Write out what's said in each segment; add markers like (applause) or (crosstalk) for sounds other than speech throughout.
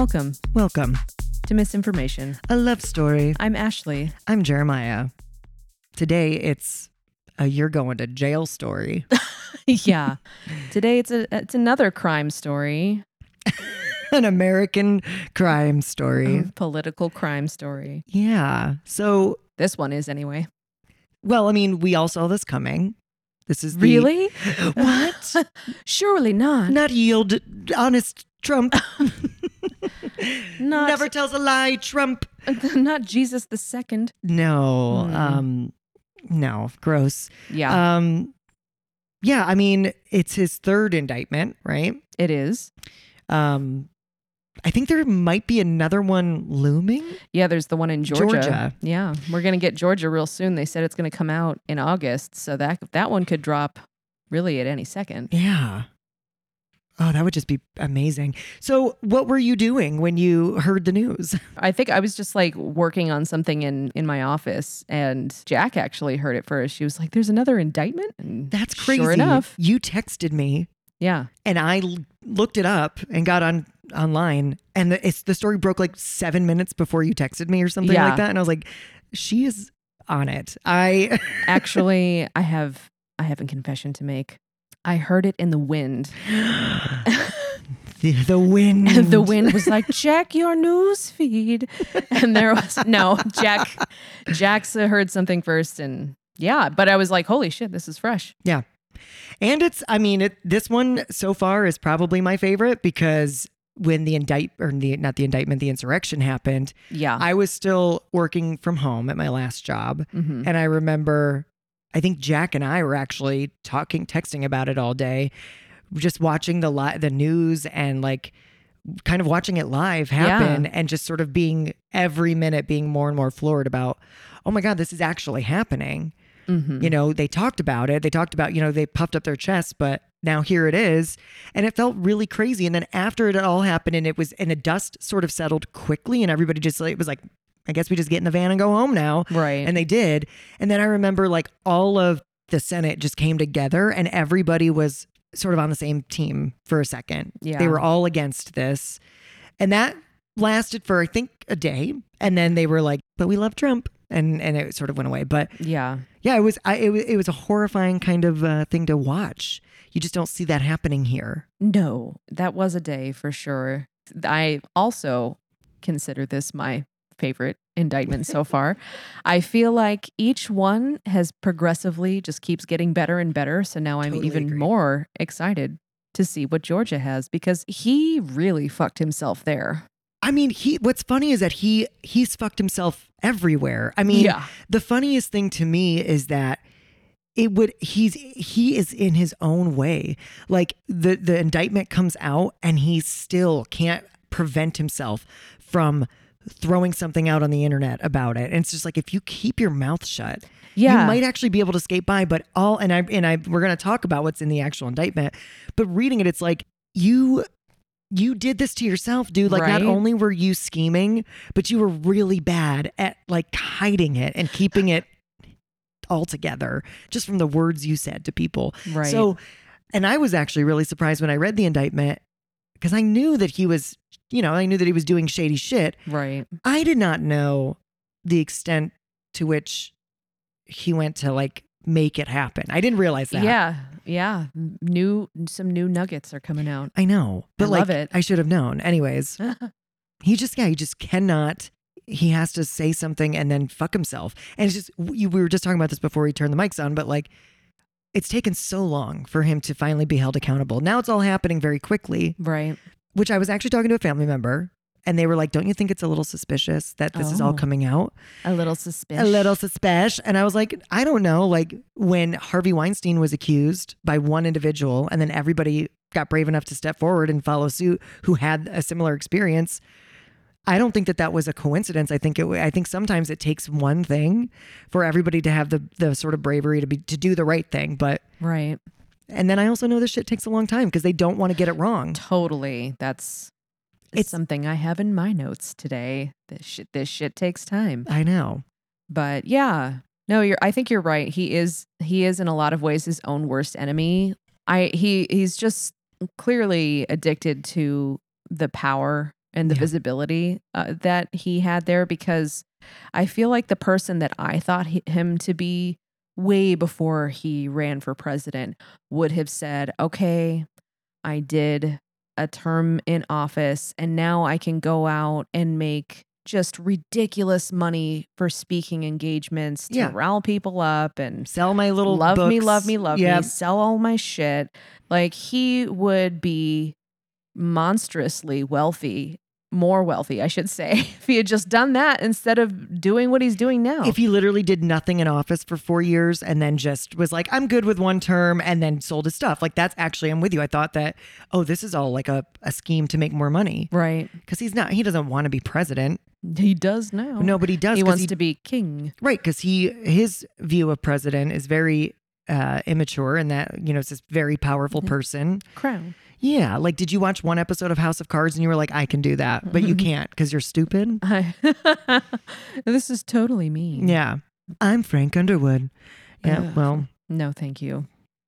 Welcome Welcome. to Misinformation. A love story. I'm Ashley. I'm Jeremiah. Today it's a you're going to jail story. (laughs) yeah. Today it's a it's another crime story, (laughs) An American crime story. a political crime story. Yeah. So, This one is anyway. well, I mean, we all saw this coming. This is the- Really? (gasps) what? (laughs) Surely not. Not yield, honest Trump. Not Never tells a lie, Trump. (laughs) not Jesus the second. No. Hmm. Um no, gross. Yeah, Um yeah, I mean, it's his third indictment, right? it is. Um I think there might be another one looming. Yeah, there's the one in Georgia. Georgia. Yeah, we're gonna get Georgia real soon. They said it's gonna come out in August, so that that one could drop really at any second. Yeah. Oh, that would just be amazing. So, what were you doing when you heard the news? (laughs) I think I was just like working on something in in my office, and Jack actually heard it first. She was like, "There's another indictment." And That's crazy. Sure enough, You texted me yeah, and I l- looked it up and got on online and the, it's the story broke like 7 minutes before you texted me or something Yeah. like that and I was like she is on it. I (laughs) actually, I have I have a confession to make. I heard it in the wind. the, the wind And the wind was like, check your news feed. And there was no Jack. Jack's heard something first, and yeah, but I was like, holy shit, this is fresh. Yeah. And it's, I mean, it, this one so far is probably my favorite because when the indict or the not the indictment, the insurrection happened, Yeah. I was still working from home at my last job, Mhm. and I remember, I think Jack and I were actually talking, texting about it all day, just watching the li- the news and like kind of watching it live happen and just sort of being every minute being more and more floored about oh my god this is actually happening. Mhm. you know they talked about it. They talked about you know they puffed up their chests but now here it is. And it felt really crazy. And then after it all happened and it was and the dust sort of settled quickly and everybody just like it was like i guess we just get in the van and go home now Right. and they did and then i remember like all of the senate just came together and everybody was sort of on the same team for a second Yeah. they were all against this and that lasted for i think a day and then they were like but we love trump and and it sort of went away but yeah. yeah, it was. I, it was. It was a horrifying kind of uh, thing to watch. You just don't see that happening here. No, that was a day for sure. I also consider this my favorite indictment so far. I feel like each one has progressively just keeps getting better and better. So now I'm Totally even agree. more excited to see what Georgia has because he really fucked himself there. I mean, he. What's funny is that he he's fucked himself everywhere. I mean, yeah. the funniest thing to me is that it would he's he is in his own way. Like the the indictment comes out and he still can't prevent himself from throwing something out on the internet about it. And it's just like if you keep your mouth shut, Yeah. you might actually be able to skate by. But all and I and I we're gonna talk about what's in the actual indictment. But reading it, it's like you you did this to yourself, dude. Like not only were you scheming, but you were really bad at like hiding it and keeping it all together just from the words you said to people. right. So and I was actually really surprised when I read the indictment because I knew that he was, you know, I knew that he was doing shady shit. right. I did not know the extent to which he went to like make it happen. I didn't realize that. Yeah. Yeah. New some new nuggets are coming out. I know. But I like love it. I should have known. Anyways, (laughs) he just yeah, he just cannot he has to say something and then fuck himself. And it's just we, we were just talking about this before he turned the mics on, but like it's taken so long for him to finally be held accountable. Now it's all happening very quickly, right. which I was actually talking to a family member and they were like, "Don't you think it's a little suspicious that this is all Oh. coming out?" A little suspicious. a little suspicious. And I was like, I don't know. Like when Harvey Weinstein was accused by one individual and then everybody got brave enough to step forward and follow suit who had a similar experience. I don't think that that was a coincidence. I think it. I think sometimes it takes one thing for everybody to have the the sort of bravery to be to do the right thing. But Right. and then I also know this shit takes a long time because they don't want to get it wrong. Totally. That's It's- something I have in my notes today. This shit this shit takes time. I know. But yeah. No, you're I think you're right. He is he is in a lot of ways his own worst enemy. I he he's just clearly addicted to the power and the Yeah. visibility uh, that he had there because I feel like the person that I thought he, him to be way before he ran for president would have said, okay, I did a term in office and now I can go out and make just ridiculous money for speaking engagements to Yeah. rile people up and Sell my little love me, love me, love Yeah. me, sell all my shit. Like he would be monstrously wealthy, more wealthy, I should say, (laughs) if he had just done that instead of doing what he's doing now. If he literally did nothing in office for four years and then just was like, I'm good with one term and then sold his stuff. Like, that's actually, I'm with you. I thought that, oh, this is all like a, a scheme to make more money right. because he's not, he doesn't want to be president. He does now. No, but he does. He wants to be king. Right, because he his view of president is very uh, immature, and that you know it's this very powerful person. Crown. Yeah, like did you watch one episode of House of Cards and you were like, I can do that, but you mm-hmm. can't because you're stupid. I, (laughs) this is totally me. Yeah, I'm Frank Underwood. Yeah, Ugh. well, No, thank you.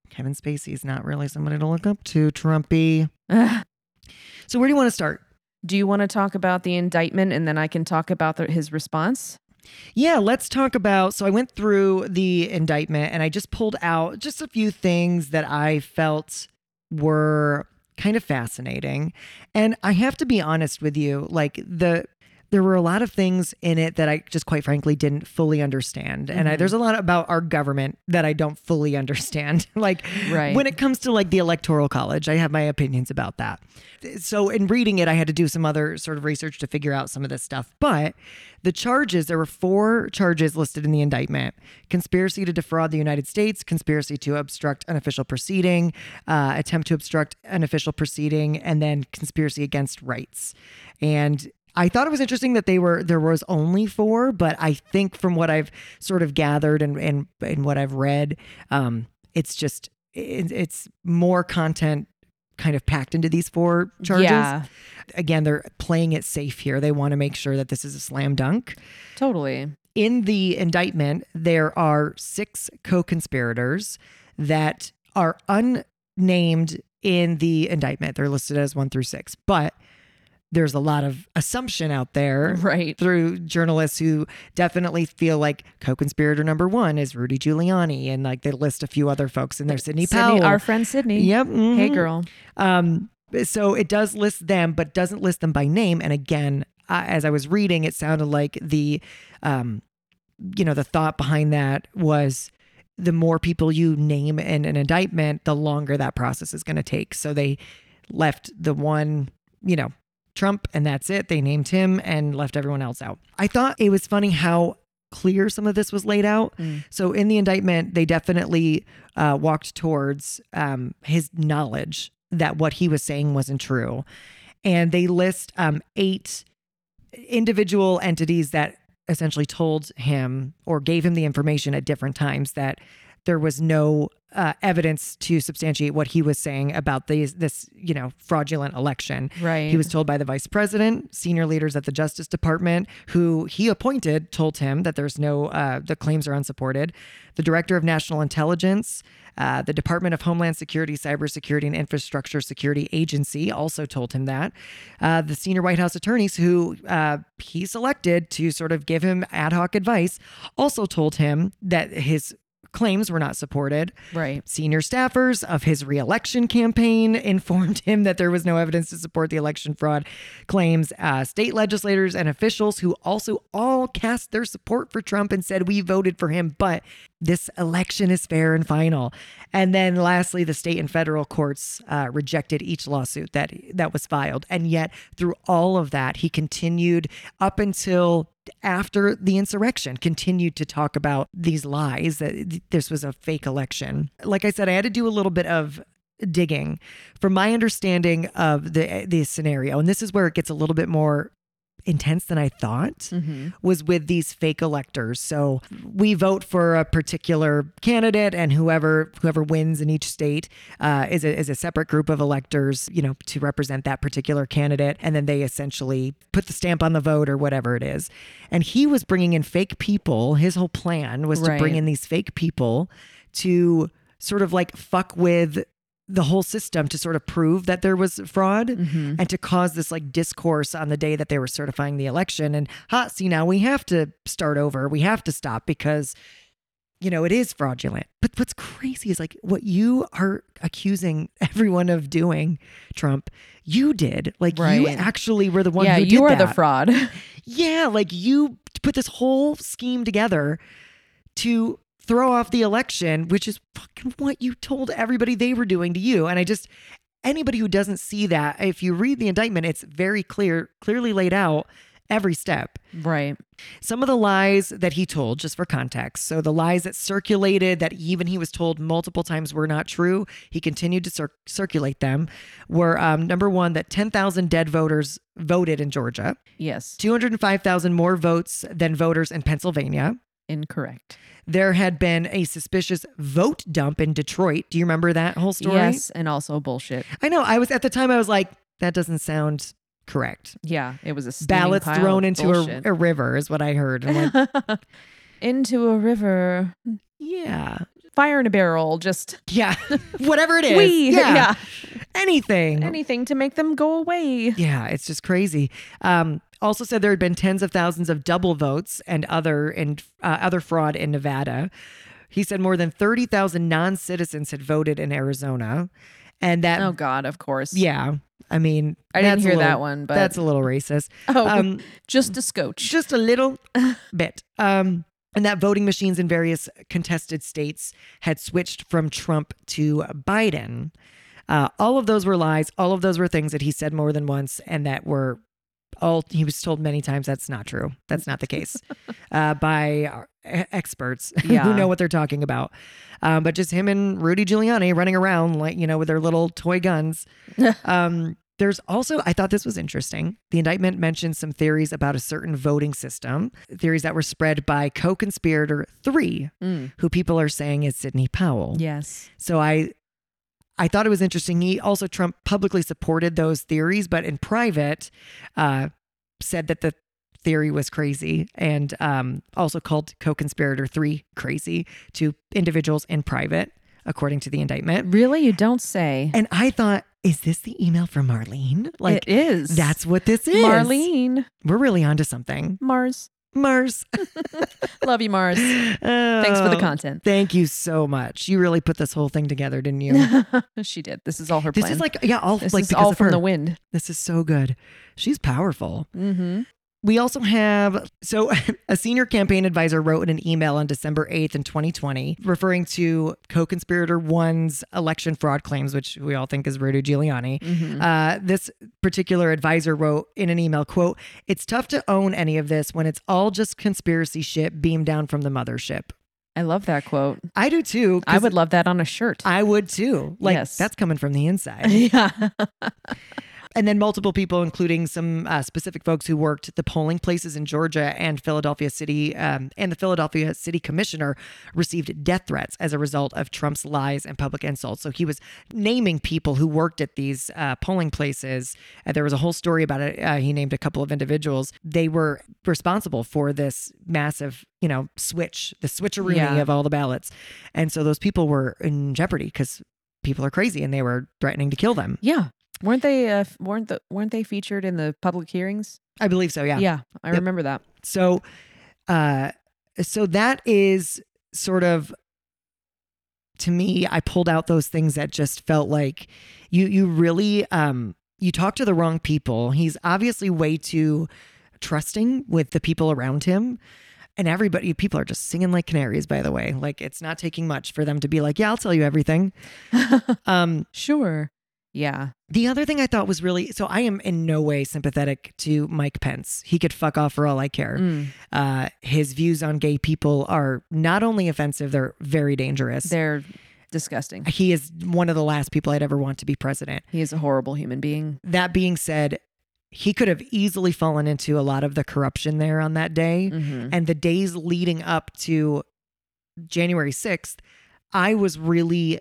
Kevin Spacey's not really somebody to look up to. Trumpy. (laughs) So where do you want to start? Do you want to talk about the indictment and then I can talk about the, his response? Yeah, let's talk about. So I went through the indictment and I just pulled out just a few things that I felt were kind of fascinating. And I have to be honest with you, like the there were a lot of things in it that I just quite frankly didn't fully understand. And I, Mhm. there's a lot about our government that I don't fully (laughs) understand. like Right. when it comes to like the electoral college, I have my opinions about that. So in reading it, I had to do some other sort of research to figure out some of this stuff. But the charges, there were four charges listed in the indictment conspiracy to defraud the United States, conspiracy to obstruct an official proceeding, uh, attempt to obstruct an official proceeding, and then conspiracy against rights. And I thought it was interesting that they were there was only four, but I think from what I've sort of gathered and and, and what I've read, um, it's just it, it's more content kind of packed into these four charges. Yeah, Again, they're playing it safe here. They want to make sure that this is a slam dunk. totally. In the indictment, there are six co-conspirators that are unnamed in the indictment. They're listed as one through six, but there's a lot of assumption out there Right. through journalists who definitely feel like co-conspirator number one is Rudy Giuliani, and like they list a few other folks in there. Sidney, Sydney, Powell. our friend Sidney. yep. Hey, mhm. girl. Um, so it does list them, but doesn't list them by name. And again, uh, as I was reading, it sounded like the, um, you know, the thought behind that was the more people you name in an indictment, the longer that process is going to take. So they left the one, you know, Trump, and that's it. They named him and left everyone else out. I thought it was funny how clear some of this was laid out. Mm. So in the indictment, they definitely uh, walked towards um, his knowledge that what he was saying wasn't true. And they list um, eight individual entities that essentially told him or gave him the information at different times that there was no uh, evidence to substantiate what he was saying about these this you know fraudulent election. Right. He was told by the vice president, senior leaders at the Justice Department, who he appointed, told him that there's no, uh, the claims are unsupported. The director of national intelligence, uh, the Department of Homeland Security, Cybersecurity, and Infrastructure Security Agency also told him that. Uh, the senior White House attorneys, who uh, he selected to sort of give him ad hoc advice, also told him that his claims were not supported. right. Senior staffers of his reelection campaign (laughs) informed him that there was no evidence to support the election fraud claims. Uh, state legislators and officials who also all cast their support for Trump and said, We voted for him, but this election is fair and final. And then lastly, the state and federal courts uh, rejected each lawsuit that that was filed. And yet, through all of that, he continued up until after the insurrection continued to talk about these lies that this was a fake election. Like I said, I had to do a little bit of digging from my understanding of the the scenario and this is where it gets a little bit more intense than I thought hmm was with these fake electors. So we vote for a particular candidate, and whoever whoever wins in each state uh, is a is a separate group of electors, you know, to represent that particular candidate, and then they essentially put the stamp on the vote or whatever it is. And he was bringing in fake people. His whole plan was to bring in these fake people to sort of like fuck with the whole system to sort of prove that there was fraud Mhm. and to cause this like discourse on the day that they were certifying the election. And ha see now we have to start over. We have to stop because you know it is fraudulent. But what's crazy is like what you are accusing (laughs) everyone of doing trump you did. Like you actually were the one yeah, who you are the fraud. (laughs) yeah like you put this whole scheme together to throw off the election which is fucking what you told everybody they were doing to you and i just anybody who doesn't see that if you read the indictment it's very clear clearly laid out every step right. some of the lies that he told just for context so the lies that circulated that even he was told multiple times were not true he continued to cir- circulate them were um, number one that 10000 dead voters voted in georgia Yes. 205,000 more votes than voters in Pennsylvania. Incorrect. There had been a suspicious vote dump in Detroit. Do you remember that whole story? Yes, and also bullshit. I know. I was at the time I was like that doesn't sound correct. Yeah, it was a Ballots thrown into a, a river is what I heard. Like, (laughs) into a river, yeah. fire in a barrel, just (laughs) Yeah. Whatever it (laughs) is. we, yeah. yeah. Anything. anything to make them go away. Yeah, it's just crazy. Um, also said there had been tens of thousands of double votes and other and uh, other fraud in Nevada. He said more than thirty thousand non-citizens had voted in Arizona, and that Oh God, of course. yeah, I mean I didn't hear little- that one, but that's a little racist. (laughs) oh, Um, just a scotch. just a little (laughs) bit. Um, and that voting machines in various contested states had switched from Trump to Biden. Uh, all of those were lies. All of those were things that he said more than once, and that were all he was told many times. That's not true. That's not the case (laughs) uh, by our experts (laughs) who know what they're talking about. Um, but just him and Rudy Giuliani running around like you know with their little toy guns. (laughs) Um, there's also, I thought this was interesting. The indictment mentions some theories about a certain voting system, theories that were spread by co conspirator three, Mm, who people are saying is Sidney Powell. yes. So I. I thought it was interesting. He also Trump publicly supported those theories, but in private, uh, said that the theory was crazy, and um, also called co-conspirator three crazy to individuals in private, according to the indictment. Really, you don't say. And I thought, is this the email from Marlene? Like, it is. that's what this is. Marlene We're really onto something. Mars. Mars. (laughs) Love you, Mars. Thanks for the Oh, content. Thank you so much. You really put this whole thing together, didn't you? (laughs) she did. This is all her this plan. is like, yeah, all this like because all from her. the wind. This is so good. She's powerful. Mm-hmm. We also have so (laughs) a senior campaign advisor wrote in an email on December 8th in 2020 referring to co-conspirator one's election fraud claims, which we all think is Rudy Giuliani. Mm-hmm. Uh, this particular advisor wrote in an email, quote, it's tough to own any of this when it's all just conspiracy shit beamed down from the mothership. I love that quote. I do too. I would love that on a shirt. I would too. Like Yes. that's coming from the inside. (laughs) yeah. And then multiple people, including some uh, specific folks who worked the polling places in Georgia and Philadelphia City, um, and the Philadelphia City Commissioner received death threats as a result of Trump's lies and public insults. So he was naming people who worked at these uh, polling places. Uh, there was a whole story about it. Uh, he named a couple of individuals. They were responsible for this massive, you know, switch, the switcherooning Yeah. of all the ballots, and so those people were in jeopardy because people are crazy and they were threatening to kill them. Yeah. Weren't they uh, weren't the weren't they featured in the public hearings? I believe so. Yeah. Yeah. I Yep. remember that. So, uh, so that is sort of to me. I pulled out those things that just felt like you. You really um you talk to the wrong people. He's obviously way too trusting with the people around him. And everybody, people are just singing like canaries, by the way. Like, it's not taking much for them to be like, yeah, I'll tell you everything. (laughs) Um, Sure. Yeah. the other thing I thought was really so I am in no way sympathetic to Mike Pence. He could fuck off for all I care. Mm. Uh, his views on gay people are not only offensive, they're very dangerous. They're disgusting. he is one of the last people I'd ever want to be president. He is a horrible human being. That being said, he could have easily fallen into a lot of the corruption there on that day. Mhm. And the days leading up to January 6th, I was really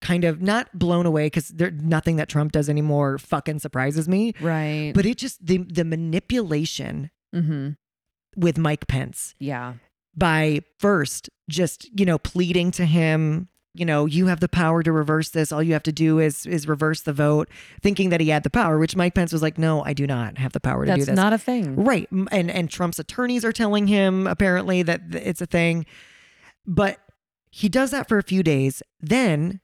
kind of not blown away because there's nothing that Trump does anymore fucking surprises me. Right. But it just, the, the manipulation mm-hmm. with Mike Pence Yeah. by first just, you know, pleading to him you know, you have the power to reverse this. All you have to do is is reverse the vote, thinking that he had the power, which Mike Pence was like, no, I do not have the power to do That's this. not a thing. Right. And and Trump's attorneys are telling him apparently that it's a thing. But he does that for a few days. Then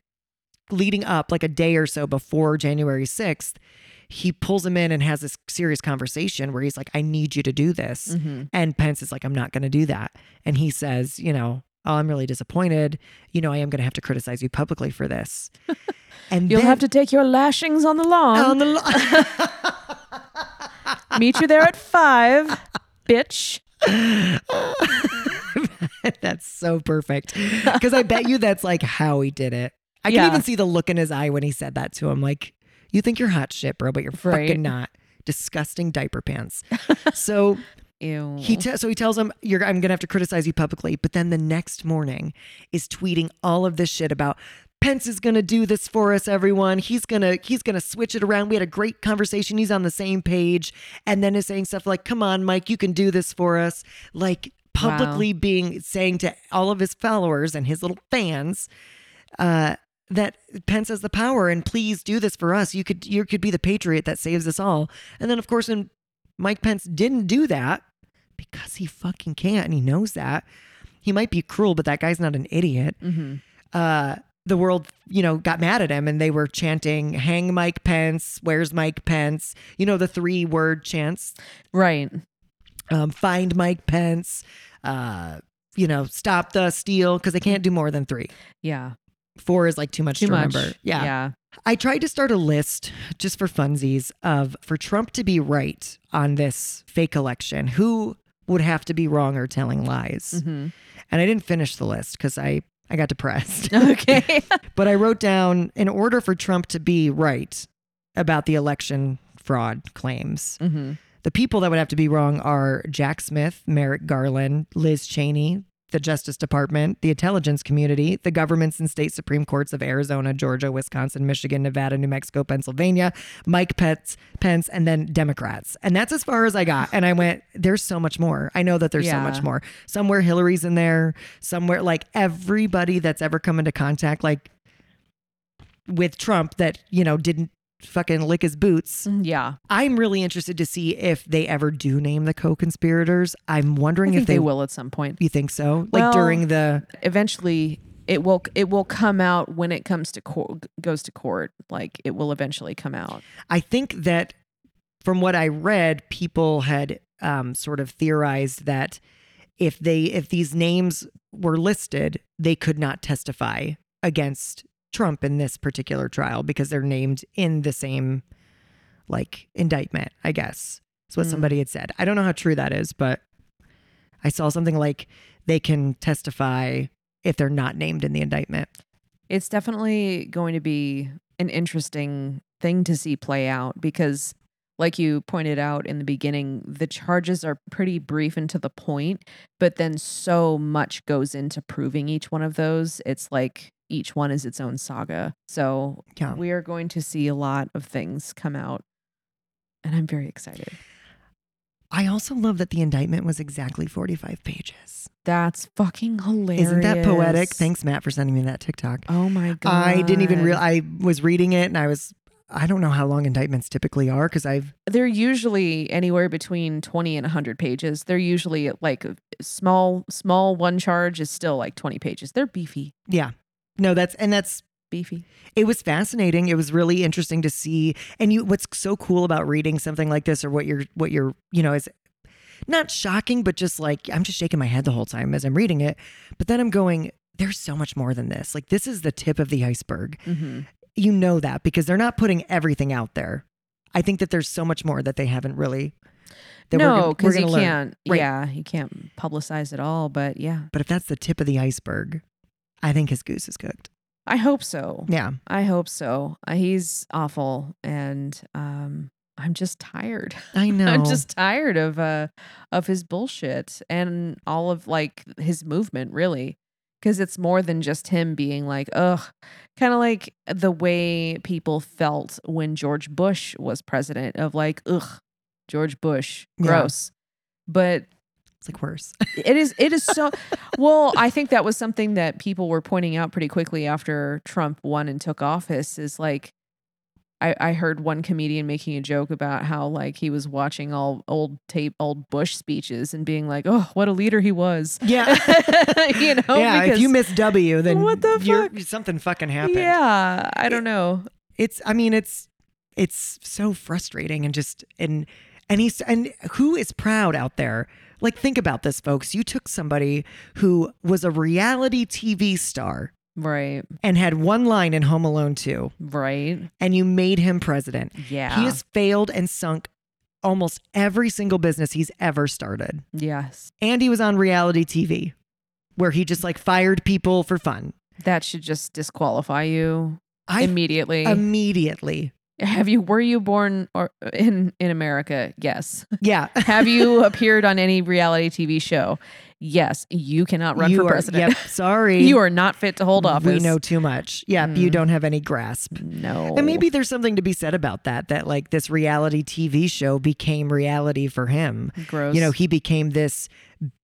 leading up like a day or so before January 6th, he pulls him in and has this serious conversation where he's like, I need you to do this. hmm And Pence is like, I'm not going to do that. And he says, you know, oh, I'm really disappointed. You know, I am going to have to criticize you publicly for this. (laughs) And You'll then, have to take your lashings on the lawn. on the lo- (laughs) Meet you there at five, bitch. (laughs) that's so perfect. Because I bet you that's like how he did it. I Yeah. can even see the look in his eye when he said that to him. Like, you think you're hot shit, bro, but you're Right. fucking not. Disgusting diaper pants. (laughs) so Ew. he te- so he tells him, "You're I'm gonna have to criticize you publicly." But then the next morning is tweeting all of this shit about Pence is gonna do this for us, everyone. He's gonna he's gonna switch it around. We had a great conversation. He's on the same page, and then is saying stuff like, "Come on, Mike, you can do this for us." Like publicly being saying to all of his followers and his little fans, uh, that Pence has the power and please do this for us. You could you could be the patriot that saves us all. And then of course when Mike Pence didn't do that because he fucking can't and he knows that. He might be cruel, but that guy's not an idiot. hmm Uh the world, you know, got mad at him and they were chanting, hang Mike Pence, where's Mike Pence? You know, the three word chants, Right. um, find Mike Pence, uh, you know, stop the steal, because they can't do more than three. Yeah. Four is like too much Too to much. remember. Yeah. Yeah. I tried to start a list just for funsies of for Trump to be right on this fake election, who would have to be wrong or telling lies. hmm And I didn't finish the list because I, I got depressed. (laughs) (laughs) Okay. but I wrote down in order for Trump to be right about the election fraud claims, hmm the people that would have to be wrong are Jack Smith, Merrick Garland, Liz Cheney, the Justice Department, the intelligence community, the governments and state Supreme Courts of Arizona, Georgia, Wisconsin, Michigan, Nevada, New Mexico, Pennsylvania, Mike Pence, Pence, and then Democrats. And that's as far as I got. And I went, there's so much more. I know that there's so much more. Somewhere Hillary's in there, somewhere like everybody that's ever come into contact, like with Trump that, you know, didn't fucking lick his boots. Yeah. I'm really interested to see if they ever do name the co-conspirators. I'm wondering if they, they, will at some point. You think so? Like Well- during the Eventually, it will. It will come out when it comes to court. Goes to court. Like it will eventually come out. I think that from what I read, people had um, sort of theorized that if they if these names were listed, they could not testify against Trump in this particular trial because they're named in the same like indictment, I guess. That's what Mm. somebody had said. I don't know how true that is, but I saw something like they can testify if they're not named in the indictment. It's definitely going to be an interesting thing to see play out because, like you pointed out in the beginning, the charges are pretty brief and to the point, but then so much goes into proving each one of those. It's like each one is its own saga. So Yeah. we are going to see a lot of things come out. And I'm very excited. I also love that the indictment was exactly 45 pages. That's fucking hilarious. Isn't that poetic? Thanks, Matt, for sending me that TikTok. Oh my god. I didn't even real. I was reading it and I was. I don't know how long indictments typically are because I've. they're usually anywhere between 20 and 100 pages. They're usually like a small small one charge is still like 20 pages. They're beefy, Yeah, no, that's and that's. beefy. It was fascinating. It was really interesting to see. And you, what's so cool about reading something like this, or what you're, what you're, you know, is not shocking, but just like I'm just shaking my head the whole time as I'm reading it. But then I'm going, there's so much more than this. Like this is the tip of the iceberg. hmm you know that because they're not putting everything out there. I think that there's so much more that they haven't really. That we're No, because you learn. can't. Right. Yeah, you can't publicize it all. But yeah, But if that's the tip of the iceberg, I think his goose is cooked. I hope so. Yeah, I hope so. Uh, he's awful, and um, I'm just tired. I (laughs) know. I'm just tired of uh of his bullshit and all of like his movement really because it's more than just him being like ugh kind of like the way people felt when George Bush was president of like ugh George Bush Yeah. gross but It's like worse. (laughs) It is. It is so. well, I think that was something that people were pointing out pretty quickly after Trump won and took office. Is like, I, I heard one comedian making a joke about how like he was watching all old tape, old Bush speeches, and being like, "Oh, what a leader he was." Yeah. (laughs) you know. yeah. If you miss W, then What the fuck? something fucking happened. Yeah, I don't know. it's i mean it's it's so frustrating and just and and he's and who is proud out there like think about this folks you took somebody who was a reality tv star Right. and had one line in home alone 2 Right. and you made him president Yeah. he has failed and sunk almost every single business he's ever started yes. and he was on reality tv where he just like fired people for fun That should just disqualify you i immediately. immediately Have you were you born or in in America? Yes. yeah (laughs) Have you (laughs) appeared on any reality TV show? Yes. You cannot run you for are, president. Yep, sorry. (laughs) You are not fit to hold office. We know too much. Yep, you Mm. don't have any grasp. No. And maybe there's something to be said about that, that like this reality TV show became reality for him. gross. You know, he became this,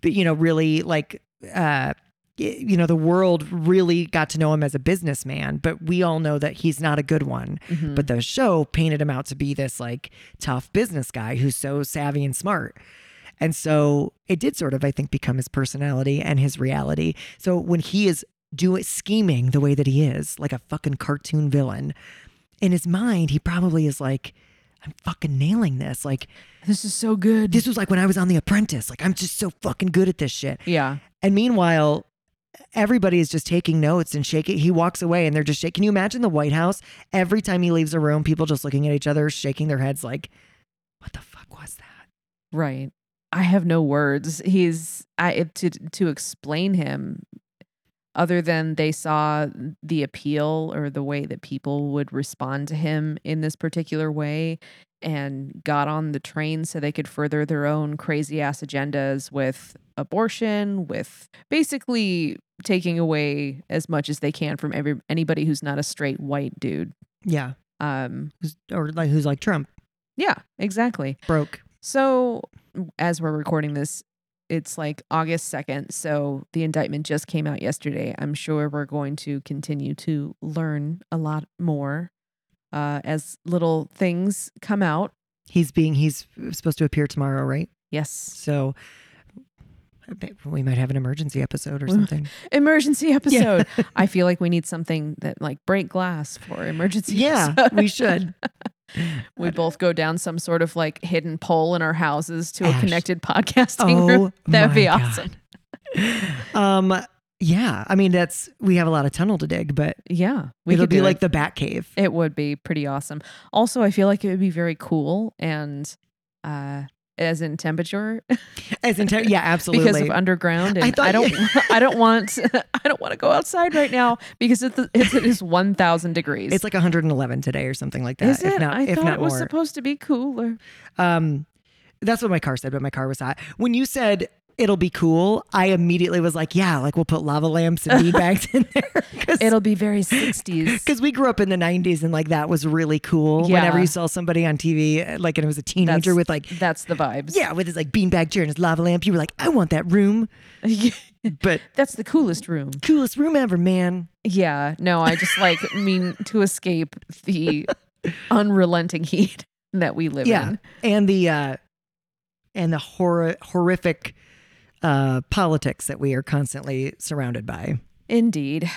you know, really like, uh, you know, the world really got to know him as a businessman, but we all know that he's not a good one. Mhm. But the show painted him out to be this like tough business guy who's so savvy and smart. And so it did sort of, I think, become his personality and his reality. So when he is doing scheming the way that he is, like a fucking cartoon villain, in his mind, he probably is like, I'm fucking nailing this. Like, this is so good. this was like when I was on The Apprentice. Like, I'm just so fucking good at this shit. yeah. And meanwhile, everybody is just taking notes and shaking. He walks away and they're just shaking. Can you imagine the White House? Every time he leaves a room, people just looking at each other, shaking their heads like, what the fuck was that? Right. I have no words. He's I to to explain him other than they saw the appeal or the way that people would respond to him in this particular way and got on the train so they could further their own crazy ass agendas with abortion with basically taking away as much as they can from every anybody who's not a straight white dude Yeah. um Who's, or like who's like Trump yeah exactly broke. So, as we're recording this, it's like August 2nd. So, the indictment just came out yesterday. I'm sure we're going to continue to learn a lot more uh, as little things come out. He's being he's supposed to appear tomorrow, right? Yes. So we might have an emergency episode or something. Emergency episode. I feel like we need something that like break glass for emergency. yeah, episode. we should. (laughs) we both go down some sort of like hidden pole in our houses to a connected podcasting room. Oh, (laughs) That'd be awesome. (laughs) Um, yeah. I mean, that's we have a lot of tunnel to dig, but Yeah. We it'll could be like the Bat Cave. It would be pretty awesome. Also, I feel like it would be very cool and uh as in temperature As in, te- yeah, absolutely. (laughs) because of underground and I I, don't you- (laughs) I don't want (laughs) I don't want to go outside right now because it's it's, it is 1000 degrees. it's like 111 today or something like that. is if it? not, I if thought not it was more. supposed to be cooler. Um, that's what my car said, but my car was hot. When you said it'll be cool, I immediately was like, yeah, like we'll put lava lamps and bead bags in there. (laughs) It'll be very 60s. because we grew up in the 90s and like that was really cool. Yeah. Whenever you saw somebody on TV, like and it was a teenager That's- with like, That's the vibes. yeah, with his like beanbag chair and his lava lamp, you were like, I want that room. (laughs) But That's the coolest room. coolest room ever, man. Yeah. No, I just like (laughs) mean to escape the unrelenting heat that we live Yeah. in. And the uh and the hor- horrific uh politics that we are constantly surrounded by. Indeed.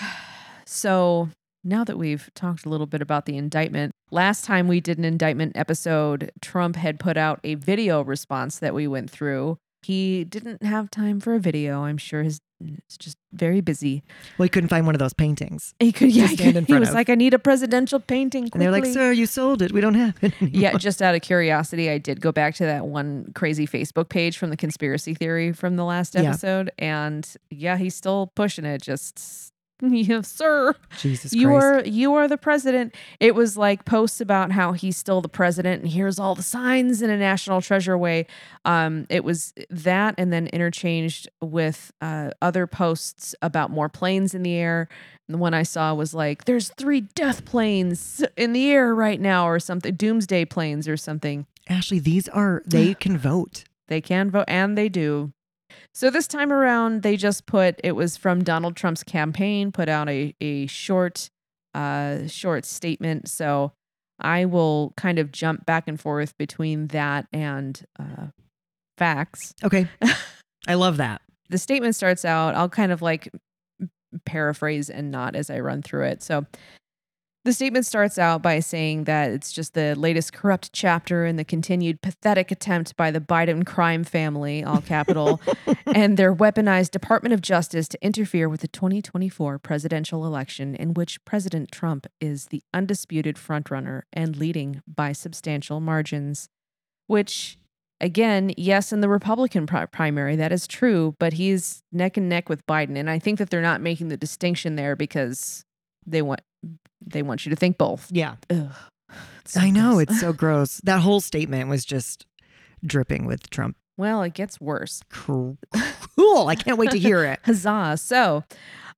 So now that we've talked a little bit about the indictment, last time we did an indictment episode, Trump had put out a video response that we went through. He didn't have time for a video. I'm sure his it's just very busy. Well, he couldn't find one of those paintings. He could, yeah, he, (laughs) stand in he was of. like, I need a presidential painting. And they're like, quickly." "Sir, you sold it. We don't have it." Anymore. yeah, just out of curiosity, I did go back to that one crazy Facebook page from the conspiracy theory from the last Yeah. episode. And yeah, he's still pushing it. Just, (laughs) yes, sir. Jesus you Christ. are you are the president. It was like posts about how he's still the president and here's all the signs in a national treasure way. Um, it was that and then interchanged with uh, other posts about more planes in the air. And the one I saw was like, "There's three death planes in the air right now," or something, doomsday planes or something. Ashley, these are they (sighs) can vote. They can vote and they do. So this time around, they just put it was from Donald Trump's campaign, put out a a short, uh, short statement. So I will kind of jump back and forth between that and uh, facts. Okay. (laughs) I love that. The statement starts out. I'll kind of like paraphrase and not as I run through it. So the statement starts out by saying that it's just the latest corrupt chapter in the continued pathetic attempt by the Biden crime family, all capital, (laughs) and their weaponized Department of Justice to interfere with the 2024 presidential election, in which President Trump is the undisputed frontrunner and leading by substantial margins. Which, again, yes, in the Republican pri- primary, that is true, but he's neck and neck with Biden. And I think that they're not making the distinction there because they want they want you to think both. Yeah. Ugh. It's I know. gross. It's so (laughs) gross. That whole statement was just dripping with Trump. well, it gets worse. Cool. (laughs) I can't wait to hear it. (laughs) Huzzah. So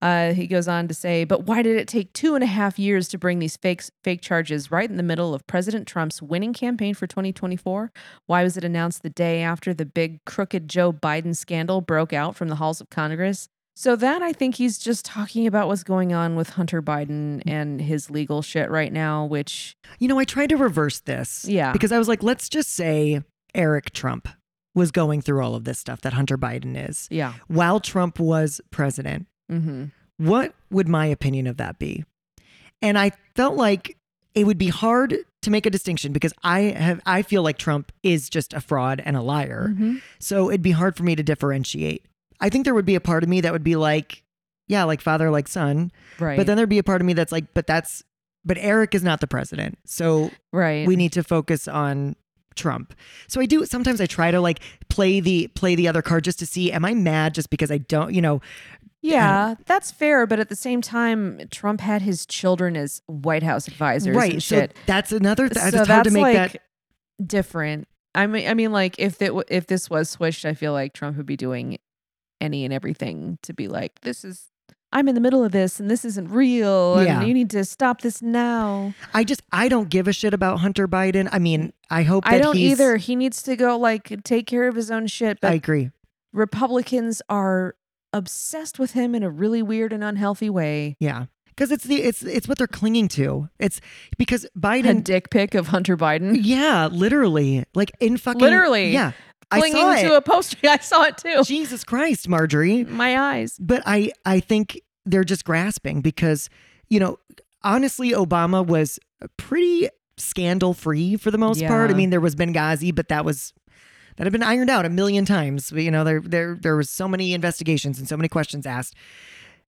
uh, he goes on to say, but why did it take two and a half years to bring these fake, fake charges right in the middle of President Trump's winning campaign for 2024? Why was it announced the day after the big crooked Joe Biden scandal broke out from the halls of Congress? So that I think he's just talking about what's going on with Hunter Biden and his legal shit right now, which You know, I tried to reverse this. Yeah. Because I was like, let's just say Eric Trump was going through all of this stuff that Hunter Biden is yeah. while Trump was president. Mm-hmm. What would my opinion of that be? And I felt like it would be hard to make a distinction because I have I feel like Trump is just a fraud and a liar. Mhm. So it'd be hard for me to differentiate. I think there would be a part of me that would be like, yeah, like father, like son. Right. But then there'd be a part of me that's like, but that's, but Eric is not the president. So right. we need to focus on Trump. So I do, sometimes I try to like play the, play the other card just to see, am I mad just because I don't, you know, Yeah, that's fair, but at the same time, Trump had his children as White House advisors right. and So shit. that's another, th- so it's hard that's to make like that. different. I mean, I mean, like if it w- if this was switched, I feel like Trump would be doing any and everything to be like, this is. I'm in the middle of this and this isn't real Yeah. and you need to stop this now. I just, I don't give a shit about Hunter Biden. I mean, I hope that I don't either. He needs to go like take care of his own shit, but I agree. Republicans are obsessed with him in a really weird and unhealthy way. Yeah. Cause it's the, it's, it's what they're clinging to. It's because A Biden, dick pic of Hunter Biden. yeah, literally like in fucking, Literally. yeah. I clinging saw to it. a poster. (laughs) I saw it too. Jesus Christ, Marjorie. My eyes. But I I think they're just grasping because, you know, honestly, Obama was pretty scandal free for the most part. I mean, there was Benghazi, but that was that had been ironed out a million times. You know, there there there was so many investigations and so many questions asked.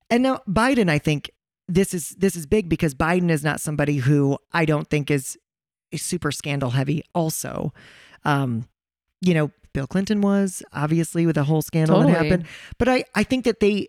And now Biden, I think this is this is big because Biden is not somebody who I don't think is, is super scandal heavy. Also, um, you know, Bill Clinton was obviously with the whole scandal that happened. But I I think that they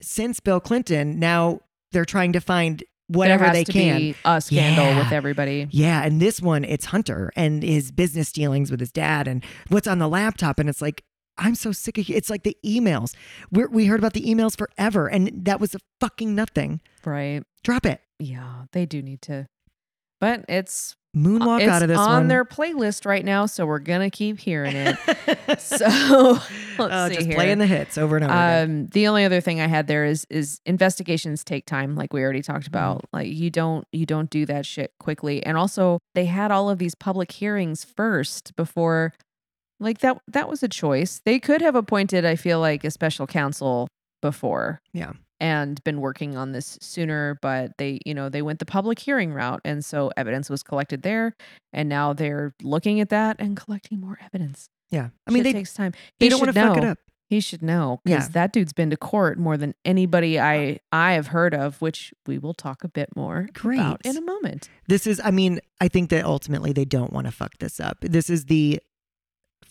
since Bill Clinton now they're trying to find whatever there has they to can. be a scandal Yeah. with everybody. Yeah, and this one it's Hunter and his business dealings with his dad and what's on the laptop, and it's like I'm so sick of it. it's like the emails. we we heard about the emails forever, and that was a fucking nothing. Right. Drop it, Yeah, they do need to. But it's moonwalk it's out of this on one. their playlist right now, so we're gonna keep hearing it. (laughs) so (laughs) let's Uh, see just here. playing the hits over and over. Um, the only other thing I had there is is investigations take time, like we already talked Mm-hmm. about. Like you don't you don't do that shit quickly. And also they had all of these public hearings first before like that that was a choice. They could have appointed, I feel like, a special counsel before. Yeah. And been working on this sooner, but they, you know, they went the public hearing route. And so evidence was collected there. And now they're looking at that and collecting more evidence. yeah, I mean Shit they takes time. they He don't want should to fuck it know. up. He should know because Yeah. that dude's been to court more than anybody I I have heard of, which we will talk a bit more about Great. in a moment. This is, I mean, I think that ultimately they don't want to fuck this up. This is the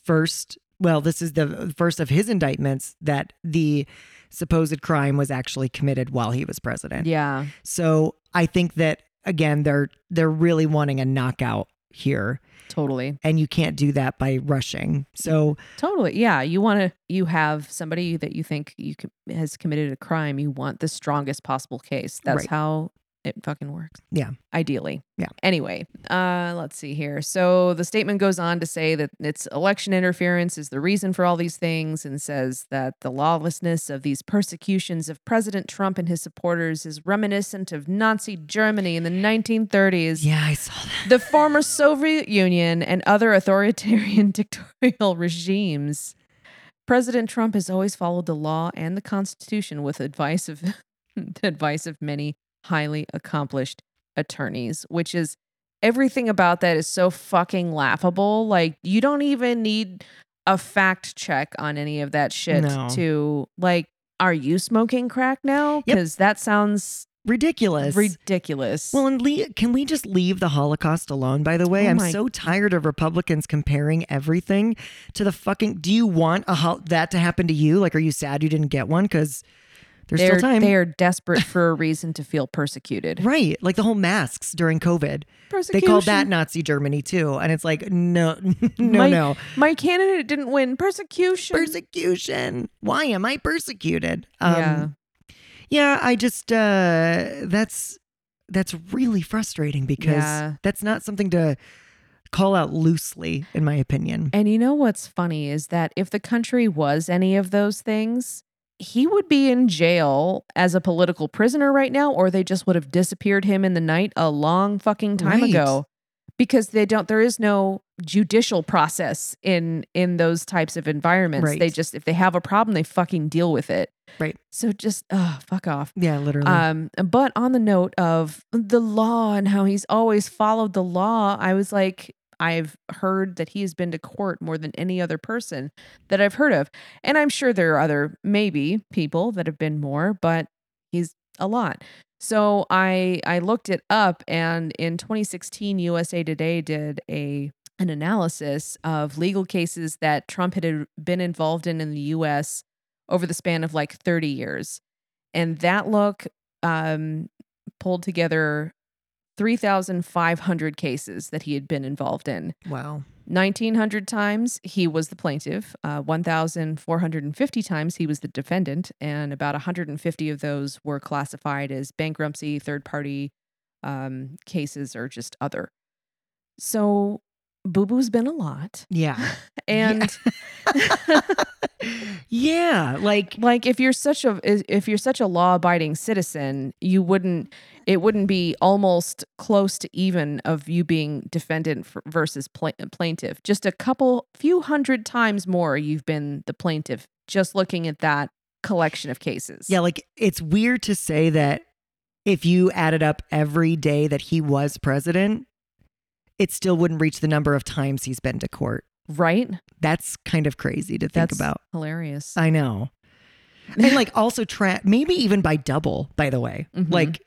first, well, this is the first of his indictments that the supposed crime was actually committed while he was president. Yeah, So I think that again, they're they're really wanting a knockout here, totally, and you can't do that by rushing. So totally. Yeah, you want to you have somebody that you think you com- has committed a crime. You want the strongest possible case. That's Right. how it fucking works. Yeah. Ideally. Yeah. Anyway, uh, let's see here. So the statement goes on to say that it's election interference is the reason for all these things and says that the lawlessness of these persecutions of President Trump and his supporters is reminiscent of Nazi Germany in the 1930s Yeah, I saw that. the former Soviet Union and other authoritarian (laughs) dictatorial regimes. President Trump has always followed the law and the Constitution with advice of the (laughs) advice of many highly accomplished attorneys, which is everything about that is so fucking laughable. Like you don't even need a fact check on any of that shit No. to like are you smoking crack now? Yep. Cuz that sounds Ridiculous. ridiculous. well, and le- can we just leave the Holocaust alone? By the way, Oh I'm so tired of Republicans comparing everything to the fucking. Do you want a hol- that to happen to you? Like, are you sad you didn't get one? Because there's they're, still time. They are desperate for a reason to feel persecuted. Right, like the whole masks during COVID. They called that Nazi Germany too, and it's like no, (laughs) no, my, no, My candidate didn't win. Persecution. persecution. Why am I persecuted? Um, yeah. yeah. I just uh, that's that's really frustrating because Yeah. that's not something to call out loosely, in my opinion. And you know what's funny is that if the country was any of those things, he would be in jail as a political prisoner right now, or they just would have disappeared him in the night a long fucking time Right. ago. Because they don't there is no judicial process in in those types of environments. They just if they have a problem, they fucking deal with it. Right. So just uh fuck off. Yeah, literally. Um, but on the note of the law and how he's always followed the law, I was like, I've heard that he has been to court more than any other person that I've heard of. And I'm sure there are other, maybe, people that have been more, but he's a lot. So I I looked it up and in 2016 USA Today did a an analysis of legal cases that Trump had been involved in in the US over the span of like 30 years. And that look um, pulled together 3,500 cases that he had been involved in. wow. 1,900 times he was the plaintiff, uh, 1,450 times he was the defendant, and about 150 of those were classified as bankruptcy, third party um, cases, or just other. So Boo Boo's been a lot. Yeah. (laughs) And (laughs) yeah, like like if you're such a if you're such a law-abiding citizen you wouldn't it wouldn't be almost close to even of you being defendant versus pla- plaintiff just a couple few hundred times more you've been the plaintiff just looking at that collection of cases Yeah, like it's weird to say that if you added up every day that he was president, it still wouldn't reach the number of times he's been to court. right That's kind of crazy to think that's about. hilarious I know. And like (laughs) also track maybe even by double, by the way. Mhm. Like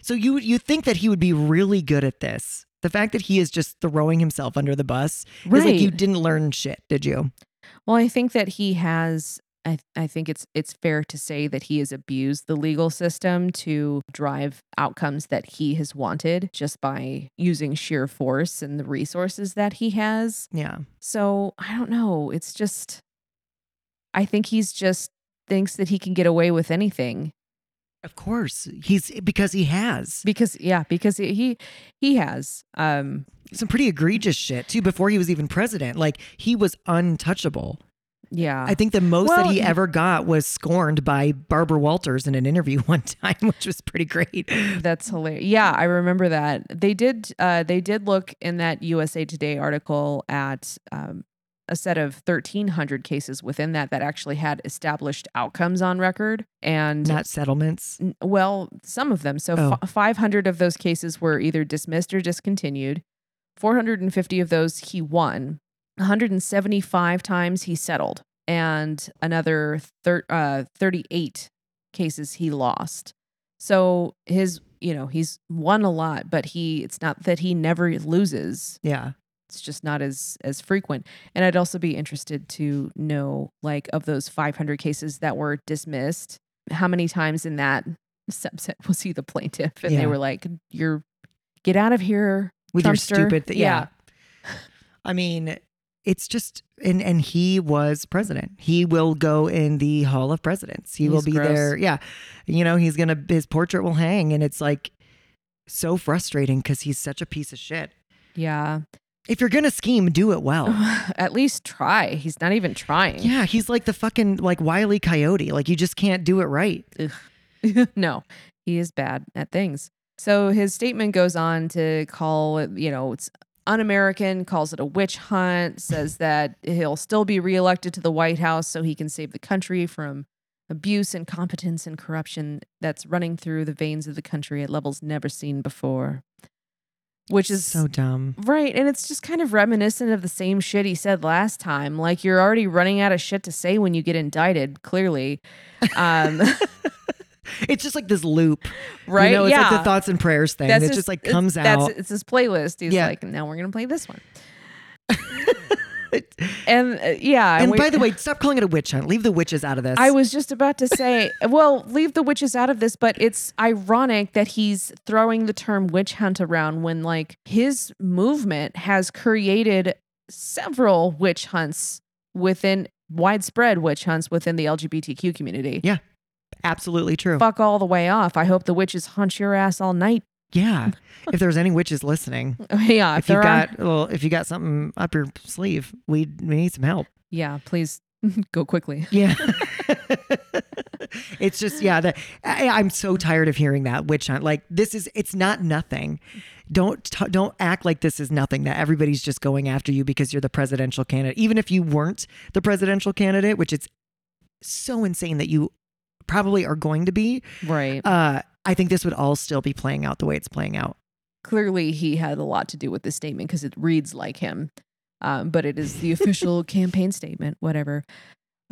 so you you think that he would be really good at this. The fact that he is just throwing himself under the bus is like you didn't learn shit, did you? Well, I think that he has. I, I think it's it's fair to say that he has abused the legal system to drive outcomes that he has wanted just by using sheer force and the resources that he has. Yeah. So I don't know. It's just, I think he's just thinks that he can get away with anything Of course. He's because he has because yeah, because he he has. Um, some pretty egregious shit too before he was even president. Like he was untouchable. Yeah. I think the most that he ever got was scorned by Barbara Walters in an interview (laughs) one time, which was pretty great. That's hilarious. Yeah, I remember that. They did uh they did look in that USA Today article at um a set of 1300 cases within that that actually had established outcomes on record and Not settlements. well, some of them. So Oh. f- 500 of those cases were either dismissed or discontinued. 450 of those he won. 175 times he settled and another thir- uh, 38 cases he lost. So his, you know, he's won a lot, but he it's not that he never loses. Yeah. It's just not as as frequent. And I'd also be interested to know like of those 500 cases that were dismissed, how many times in that subset (laughs) was he the plaintiff and Yeah. they were like you're get out of here With your stupid th- Yeah. I mean, it's just and and he was president. He will go in the Hall of Presidents. He will be gross. there. Yeah. You know, he's gonna his portrait will hang and it's like so frustrating because he's such a piece of shit. Yeah. If you're gonna scheme, do it well. (laughs) At least try. He's not even trying. yeah, he's like the fucking like wily coyote. Like you just can't do it right. (laughs) no, he is bad at things. So his statement goes on to call you know, it's un-American, calls it a witch hunt, says that he'll still be reelected to the White House so he can save the country from abuse, incompetence, and corruption that's running through the veins of the country at levels never seen before. Which is so dumb. Right. And it's just kind of reminiscent of the same shit he said last time. Like you're already running out of shit to say when you get indicted, clearly. Um, (laughs) It's just like this loop, right. You know, it's yeah. like the thoughts and prayers thing. That's it his- just like it's- comes that's, out. It's his playlist. He's Yeah. like, now we're going to play this one. (laughs) and uh, yeah. and we- by the way, stop calling it a witch hunt. Leave the witches out of this. I was just about to say, (laughs) well, leave the witches out of this, but it's ironic that he's throwing the term witch hunt around when, like, his movement has created several witch hunts within widespread witch hunts within the LGBTQ community. Yeah. Absolutely true. Fuck all the way off. I hope the witches hunt your ass all night. Yeah. (laughs) if there's any witches listening, yeah, if there you are- got well, if you got something up your sleeve, we we need some help. yeah, please (laughs) go quickly. Yeah. (laughs) it's just yeah, that I, I'm so tired of hearing that witch hunt. Like this is it's not nothing. Don't t- don't act like this is nothing. That everybody's just going after you because you're the presidential candidate. Even if you weren't the presidential candidate, which it's so insane that you probably are going to be. Right. Uh, I think this would all still be playing out the way it's playing out. clearly he had a lot to do with this statement because it reads like him. Um, but it is the official (laughs) campaign statement, whatever.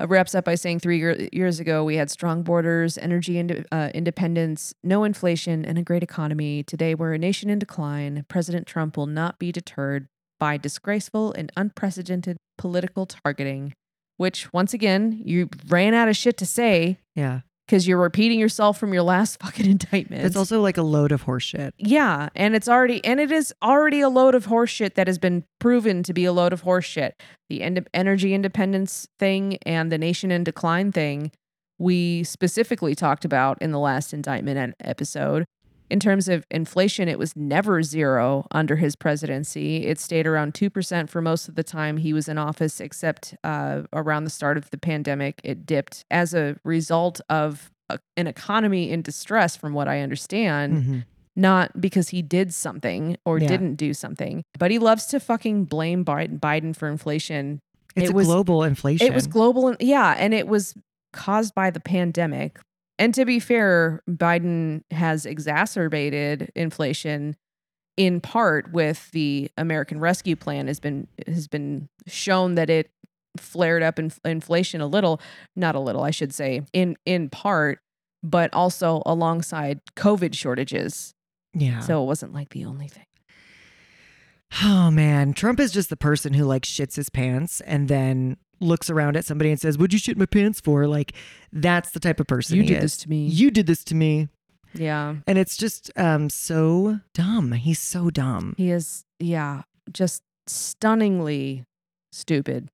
Uh, wraps up by saying three year, years ago, we had strong borders, energy ind- uh, independence, no inflation, and a great economy. Today, we're a nation in decline. President Trump will not be deterred by disgraceful and unprecedented political targeting, which, once again, you ran out of shit to say Yeah. because you're repeating yourself from your last (laughs) fucking indictment. It's also like a load of horseshit. Yeah, and it's already and it is already a load of horseshit that has been proven to be a load of horseshit. The end energy independence thing and the nation in decline thing we specifically talked about in the last indictment episode. In terms of inflation, it was never zero under his presidency. It stayed around 2% for most of the time he was in office, except uh, around the start of the pandemic, it dipped as a result of a, an economy in distress, from what I understand Mhm. not because he did something or Yeah. didn't do something, but he loves to fucking blame Biden, for inflation. It's It a was- global inflation. It was global, yeah, and it was caused by the pandemic. And to be fair, Biden has exacerbated inflation in part with the American Rescue Plan has been has been shown that it flared up in, inflation a little, not a little, I should say, in in part, but also alongside COVID shortages. yeah. So it wasn't like the only thing. Oh man, Trump is just the person who like shits his pants and then looks around at somebody and says, "What'd you shit my pants for?" Like that's the type of person You did is. this to me. You did this to me, yeah. and it's just um so dumb. He's so dumb. He is, yeah, just stunningly stupid.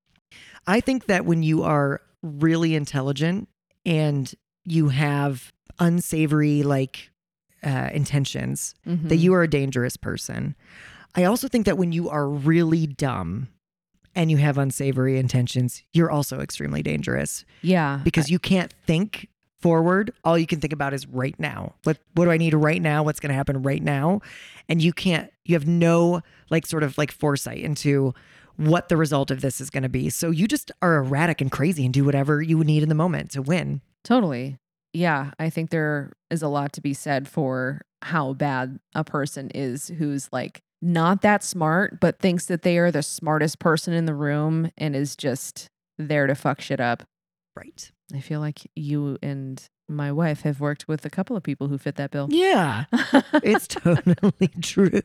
I think that when you are really intelligent and you have unsavory like uh, intentions, Mhm. that you are a dangerous person. I also think that when you are really dumb and you have unsavory intentions, you're also extremely dangerous yeah. because you can't think forward. All you can think about is right now. What what do I need right now? What's going to happen right now? And you can't you have no like sort of like foresight into what the result of this is going to be. So you just are erratic and crazy and do whatever you need in the moment to win. Totally. Yeah, I think there is a lot to be said for how bad a person is who's like not that smart, but thinks that they are the smartest person in the room and is just there to fuck shit up. Right. I feel like you and my wife have worked with a couple of people who fit that bill. Yeah. (laughs) It's totally true.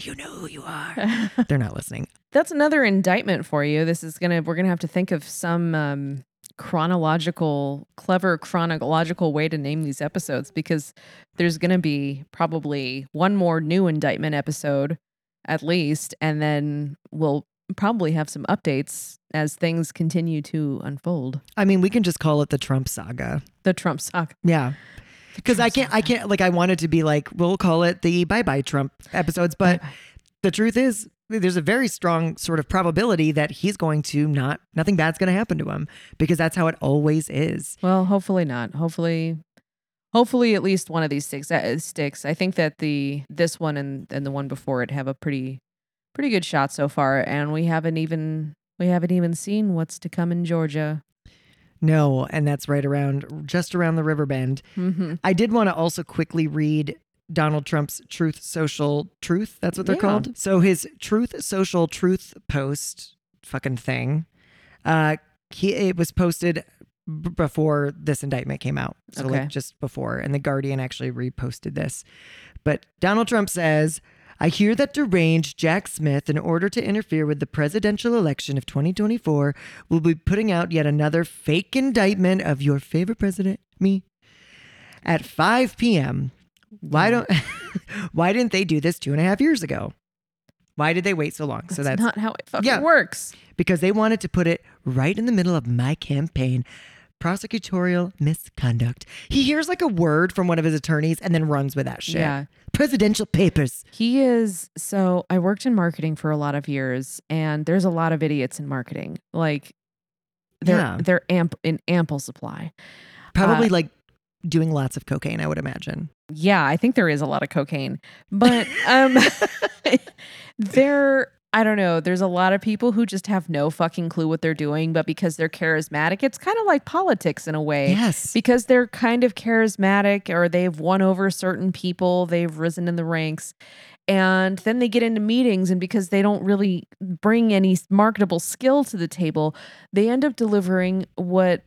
You know who you are. (laughs) They're not listening. That's another indictment for you. This is gonna we're gonna have to think of some um, chronological, clever chronological way to name these episodes because there's gonna be probably one more new indictment episode at least, and then we'll probably have some updates as things continue to unfold. I mean, we can just call it the Trump saga. The Trump saga. Yeah. because I can't, I can't, like, I wanted to be like, we'll call it the bye bye Trump episodes, but Bye-bye. the truth is, there's a very strong sort of probability that he's going to not, nothing bad's going to happen to him because that's how it always is. Well, hopefully not. Hopefully, hopefully at least one of these sticks uh, sticks. I think that the this one and and the one before it have a pretty pretty good shot so far, and we haven't even we haven't even seen what's to come in Georgia. No, and that's right around, just around the river bend. Mm-hmm. I did want to also quickly read Donald Trump's Truth Social Truth. That's what they're Yeah. called. So his Truth Social Truth post fucking thing. Uh he it was posted b- before this indictment came out. So Okay. like just before and the Guardian actually reposted this. But Donald Trump says I hear that deranged Jack Smith, in order to interfere with the presidential election of 2024, will be putting out yet another fake indictment of your favorite president, me, at 5 p.m. Why don't (laughs) why didn't they do this two and a half years ago? Why did they wait so long? so that's that's not how it fucking Yeah. works. because they wanted to put it right in the middle of my campaign. Prosecutorial misconduct. He hears like a word from one of his attorneys and then runs with that shit. Yeah. Presidential papers. He is so I worked in marketing for a lot of years and there's a lot of idiots in marketing. Like they're Yeah. they're amp in ample supply. Probably Uh, like doing lots of cocaine, I would imagine. Yeah, I think there is a lot of cocaine. But (laughs) um (laughs) there I don't know, there's a lot of people who just have no fucking clue what they're doing, but because they're charismatic, it's kind of like politics in a way. Yes. because they're kind of charismatic or they've won over certain people, they've risen in the ranks. And then they get into meetings, and because they don't really bring any marketable skill to the table, they end up delivering what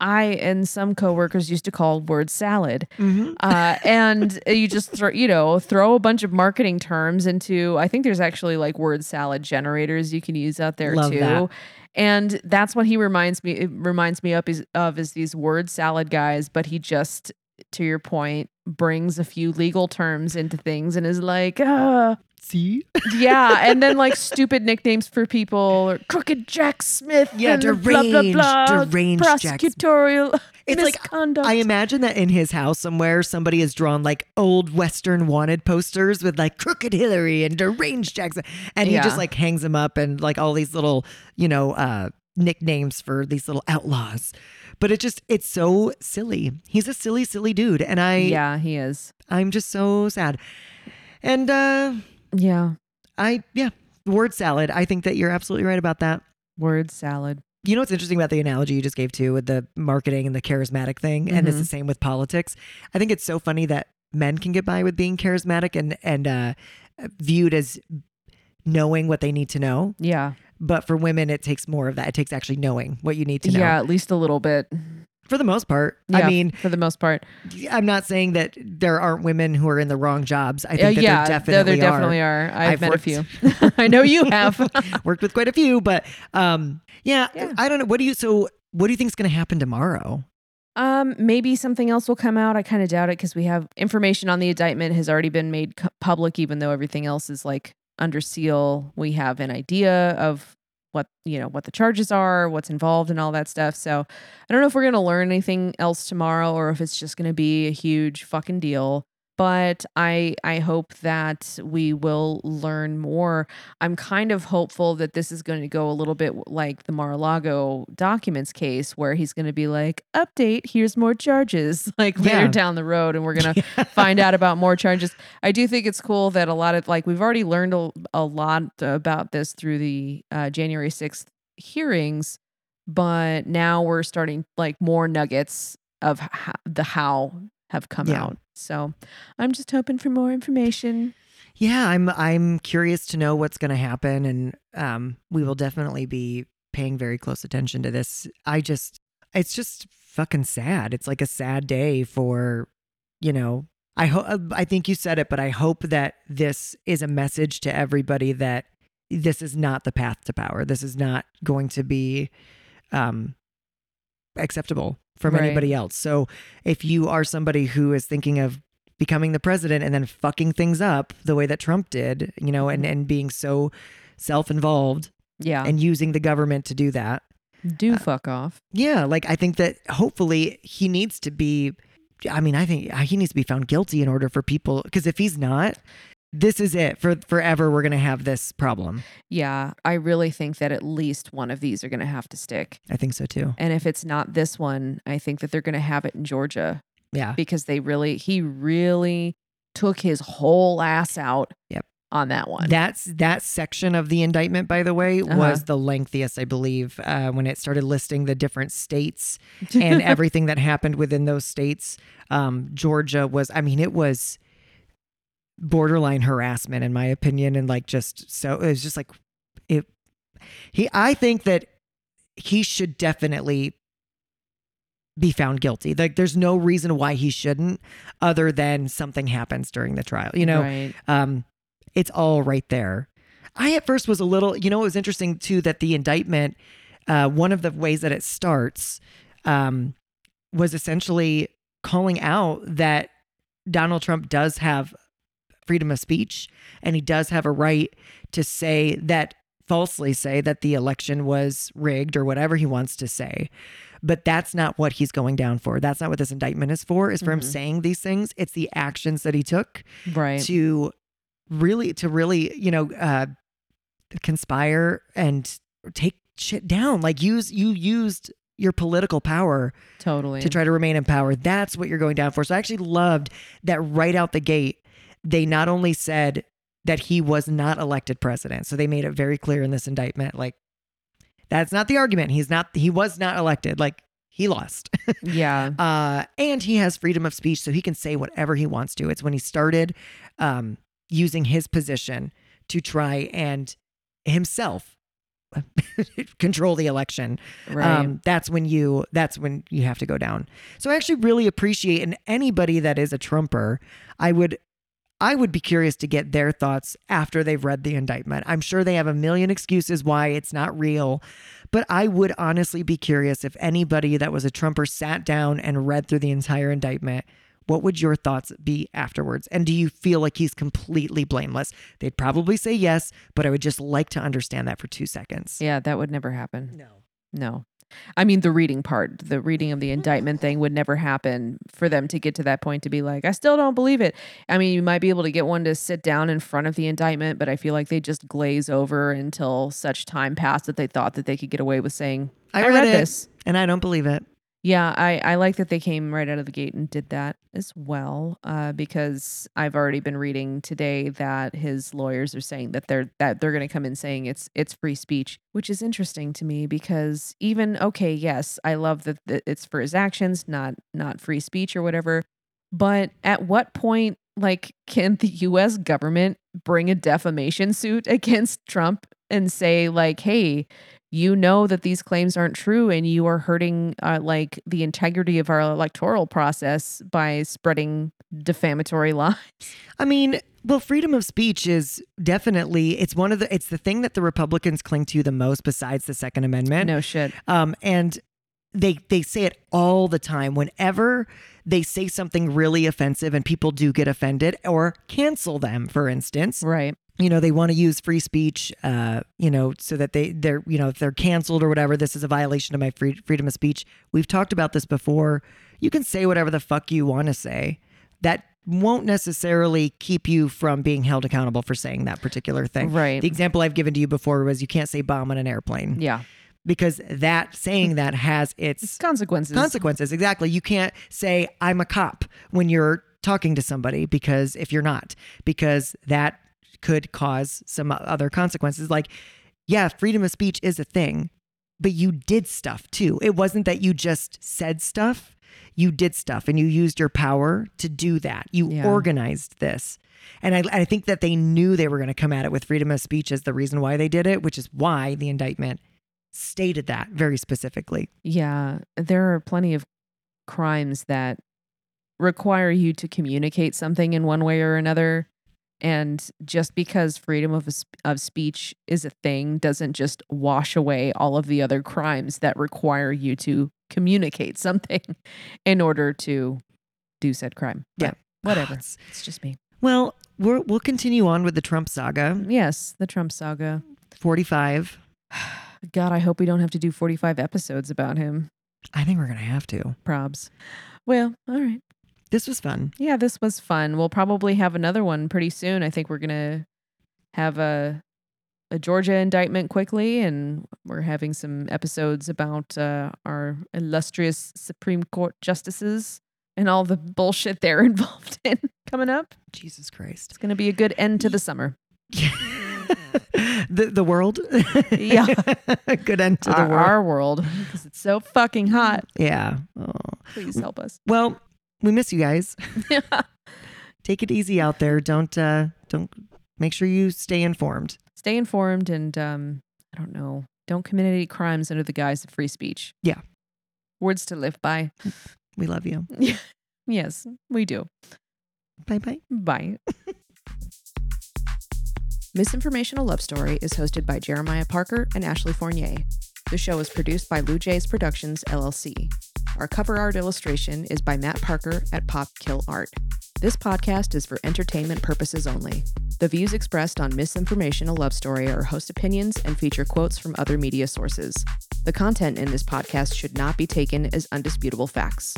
I and some coworkers used to call word salad. Mhm. Uh, and (laughs) you just throw, you know, throw a bunch of marketing terms into. I think there's actually like word salad generators you can use out there Love too. that. And that's what he reminds me. It reminds me up is, of is these word salad guys, but he just, to your point, brings a few legal terms into things and is like, ah, See? yeah, and then like stupid nicknames for people, or crooked Jack Smith, Yeah, and blah blah deranged, blah, deranged Jack Smith. prosecutorial It's like. I imagine that in his house somewhere, somebody has drawn like old Western wanted posters with like Crooked Hillary and Deranged Jack Smith. And he Yeah. just like hangs them up and like all these little, you know, uh, nicknames for these little outlaws. But it just, it's so silly. He's a silly, silly dude. And I, yeah, he is. I'm just so sad. And uh, Yeah, I, yeah, word salad. I think that you're absolutely right about that. word salad. You know what's interesting about the analogy you just gave too with the marketing and the charismatic thing, and it's the same with politics. I think it's so funny that men can get by with being charismatic and and uh, viewed as knowing what they need to know, Yeah, but for women it takes more of that. It takes actually knowing what you need to know. yeah, at least a little bit. For the most part, Yeah, I mean, for the most part. I'm not saying that there aren't women who are in the wrong jobs. I think Uh, that yeah, there definitely, there definitely are. are. I've, I've met worked- a few. (laughs) (laughs) I know you have. (laughs) Worked with quite a few, but um, yeah, Yeah. I don't know. What do you? So, what do you think is going to happen tomorrow? Um, maybe something else will come out. I kind of doubt it because we have information on the indictment has already been made public, even though everything else is like under seal. We have an idea of what you know what the charges are, what's involved, and all that stuff. So I don't know if we're gonna learn anything else tomorrow or if it's just gonna be a huge fucking deal. But I I hope that we will learn more. I'm kind of hopeful that this is going to go a little bit like the Mar-a-Lago documents case, where he's going to be like, "Update, here's more charges." (laughs) Like Yeah. later down the road, and we're gonna (laughs) find out about more charges. I do think it's cool that a lot of like we've already learned a, a lot about this through the uh, January sixth hearings, but now we're starting like more nuggets of ho- the how have come Yeah. out. So I'm just hoping for more information. Yeah, I'm I'm curious to know what's going to happen and um we will definitely be paying very close attention to this. I just it's just fucking sad. It's like a sad day for you know, I hope I think you said it, but I hope that this is a message to everybody that this is not the path to power. This is not going to be um acceptable from Right. anybody else. So if you are somebody who is thinking of becoming the president and then fucking things up the way that Trump did, you know, and, and being so self involved Yeah, and using the government to do that. do uh, fuck off. Yeah, like I think that hopefully he needs to be I mean, I think he needs to be found guilty in order for people because if he's not, this is it for forever. We're gonna have this problem. Yeah, I really think that at least one of these are going to have to stick. I think so too. And if it's not this one, I think that they're going to have it in Georgia Yeah. because they really, he really took his whole ass out Yep. on that one. That's that section of the indictment, by the way, Uh-huh. was the lengthiest, I believe, uh, when it started listing the different states and (laughs) everything that happened within those states. Um, Georgia was, I mean, it was borderline harassment, in my opinion, and like just so it was just like it. He, I think that he should definitely be found guilty. Like, there's no reason why he shouldn't, other than something happens during the trial. You know, right. um, it's all right there. I at first was a little, you know, it was interesting too that the indictment, uh, one of the ways that it starts, um, was essentially calling out that Donald Trump does have freedom of speech and he does have a right to say that falsely say that the election was rigged or whatever he wants to say. But that's not what he's going down for. That's not what this indictment is for, is for him Mhm. saying these things. It's the actions that he took Right. to really to really you know uh conspire and take shit down like use you used your political power totally. to try to remain in power that's what you're going down for so i actually loved that right out the gate they not only said that he was not elected president so they made it very clear in this indictment like that's not the argument he's not he was not elected like he lost (laughs) yeah. uh, and he has freedom of speech, so he can say whatever he wants to. It's when he started um, using his position to try and himself (laughs) control the election. Right. Um, that's when you that's when you have to go down. So I actually really appreciate and anybody that is a Trumper, I would I would be curious to get their thoughts after they've read the indictment. I'm sure they have a million excuses why it's not real, but I would honestly be curious if anybody that was a Trumper sat down and read through the entire indictment. What would your thoughts be afterwards? And do you feel like he's completely blameless? They'd probably say yes, but I would just like to understand that for two seconds. yeah, that would never happen. No. No. I mean, the reading part, the reading of the indictment thing would never happen for them to get to that point to be like, I still don't believe it. I mean, you might be able to get one to sit down in front of the indictment, but I feel like they just glaze over until such time passed that they thought that they could get away with saying, I I, read read, it. this. And I don't believe it. Yeah, I, I like that they came right out of the gate and did that as well. Uh, because I've already been reading today that his lawyers are saying that they're that they're going to come in saying it's it's free speech, which is interesting to me because even okay, yes, I love that, it's for his actions, not not free speech or whatever. But at what point, like, can the U.S. government bring a defamation suit (laughs) against Trump and say like, hey? You know that these claims aren't true and you are hurting uh, like the integrity of our electoral process by spreading defamatory (laughs) lies. I mean, well, freedom of speech is definitely it's one of the it's the thing that the Republicans cling to the most besides the Second Amendment. No shit. Um, and they they say it all the time. Whenever they say something really offensive and people do get offended or cancel them, for instance, Right. You know they want to use free speech uh you know so that they they're you know if they're canceled or whatever this is a violation of my free, freedom of speech we've talked about this before you can say whatever the fuck you want to say that won't necessarily keep you from being held accountable for saying that particular thing Right. the example i've given to you before was you can't say bomb on an airplane Yeah. because that saying that has its Consequences. consequences. Exactly. You can't say I'm a cop when you're talking to somebody because if you're not, because that could cause some other consequences. Like, yeah, freedom of speech is a thing, but you did stuff too. It wasn't that you just said stuff. You did stuff and you used your power to do that. You Yeah. organized this. And I, I think that they knew they were going to come at it with freedom of speech as the reason why they did it, which is why the indictment stated that very specifically. Yeah. There are plenty of crimes that require you to communicate something in one way or another. And just because freedom of, of speech is a thing doesn't just wash away all of the other crimes that require you to communicate (laughs) something in order to do said crime. But Yeah. (sighs) Whatever. It's- It's just me. Well, we're, we'll continue on with the Trump saga. Mm, yes, the Trump saga. 45. (sighs) God, I hope we don't have to do 45 episodes about him. I think we're going to have to. Probs. Well, all right. This was fun. Yeah, this was fun. We'll probably have another one pretty soon. I think we're gonna have a a Georgia indictment quickly, and we're having some episodes about uh, our illustrious Supreme Court justices and all the bullshit they're (laughs) involved in coming up. Jesus Christ. It's gonna be a good end to the summer. (laughs) the the world. (laughs) Yeah. Good end to the our, world. our world because it's so fucking hot. yeah. Oh. Please help us. Well, we miss you guys. (laughs) (laughs) Take it easy out there. Don't uh don't make sure you stay informed. Stay informed and um, I don't know. Don't commit any crimes under the guise of free speech. Yeah. Words to live by. We love you. (laughs) Yes, we do. Bye bye. Bye. Misinformation A Love Story is hosted by Jeremiah Parker and Ashley Fournier. The show is produced by Lou J's Productions, LLC. Our cover art illustration is by Matt Parker at Pop Kill Art. This podcast is for entertainment purposes only. The views expressed on Misinformation A Love Story are host opinions and feature quotes from other media sources. The content in this podcast should not be taken as undisputable facts.